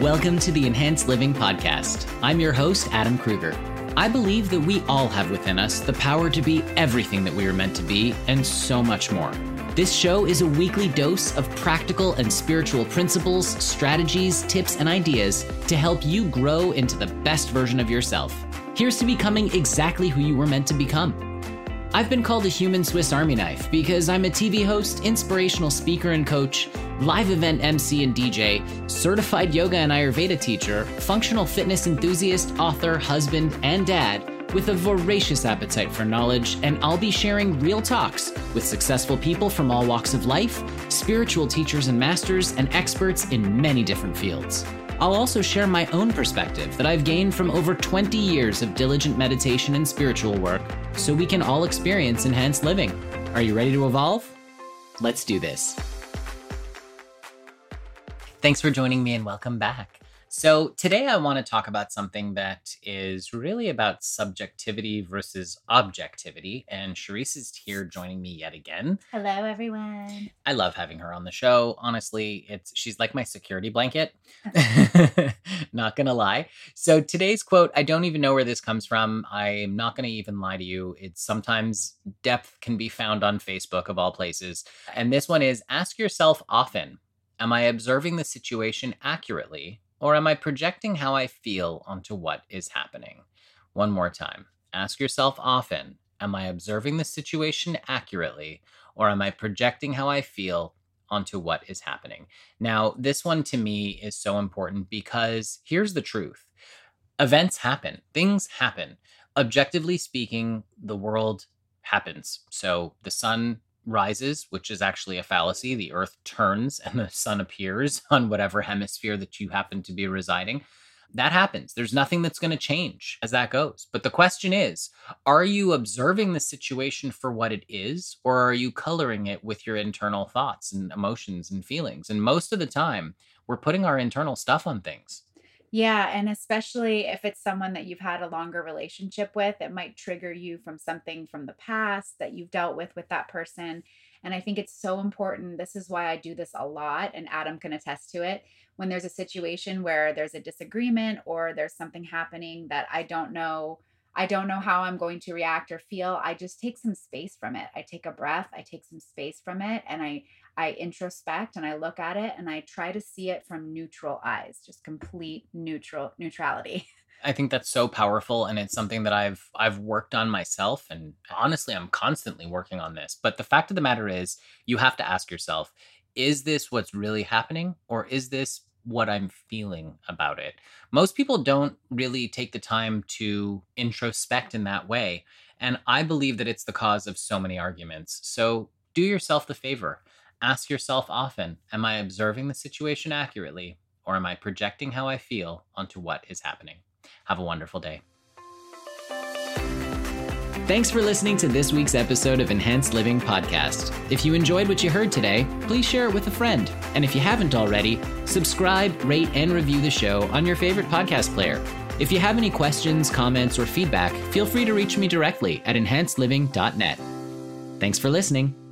Welcome to the Enhanced Living Podcast. I'm your host, Adam Kruger. I believe that we all have within us the power to be everything that we are meant to be and so much more. This show is a weekly dose of practical and spiritual principles, strategies, tips, and ideas to help you grow into the best version of yourself. Here's to becoming exactly who you were meant to become. I've been called a human Swiss Army knife because I'm a TV host, inspirational speaker and coach, live event MC and DJ, certified yoga and Ayurveda teacher, functional fitness enthusiast, author, husband, and dad with a voracious appetite for knowledge, and I'll be sharing real talks with successful people from all walks of life, spiritual teachers and masters, and experts in many different fields. I'll also share my own perspective that I've gained from over 20 years of diligent meditation and spiritual work so we can all experience enhanced living. Are you ready to evolve? Let's do this. Thanks for joining me and welcome back. So, today I want to talk about something that is really about subjectivity versus objectivity. And Charisse is here joining me yet again. Hello, everyone. I love having her on the show. Honestly, it's she's like my security blanket. not gonna lie. So today's quote, I don't even know where this comes from. I'm not gonna even lie to you. It's sometimes depth can be found on Facebook of all places. And this one is ask yourself often, am I observing the situation accurately? Or am I projecting how I feel onto what is happening? One more time. Ask yourself often Am I observing the situation accurately? Or am I projecting how I feel onto what is happening? Now, this one to me is so important because here's the truth events happen, things happen. Objectively speaking, the world happens. So the sun rises, which is actually a fallacy. The earth turns and the sun appears on whatever hemisphere that you happen to be residing. That happens. There's nothing that's going to change as that goes. But the question is are you observing the situation for what it is, or are you coloring it with your internal thoughts and emotions and feelings? And most of the time, we're putting our internal stuff on things. Yeah, and especially if it's someone that you've had a longer relationship with, it might trigger you from something from the past that you've dealt with with that person. And I think it's so important. This is why I do this a lot, and Adam can attest to it. When there's a situation where there's a disagreement or there's something happening that I don't know I don't know how I'm going to react or feel. I just take some space from it. I take a breath, I take some space from it, and I I introspect and I look at it and I try to see it from neutral eyes, just complete neutral neutrality. I think that's so powerful and it's something that I've I've worked on myself and honestly I'm constantly working on this. But the fact of the matter is you have to ask yourself, is this what's really happening or is this what I'm feeling about it? Most people don't really take the time to introspect in that way. And I believe that it's the cause of so many arguments. So do yourself the favor Ask yourself often Am I observing the situation accurately, or am I projecting how I feel onto what is happening? Have a wonderful day. Thanks for listening to this week's episode of Enhanced Living Podcast. If you enjoyed what you heard today, please share it with a friend. And if you haven't already, subscribe, rate, and review the show on your favorite podcast player. If you have any questions, comments, or feedback, feel free to reach me directly at enhancedliving.net. Thanks for listening.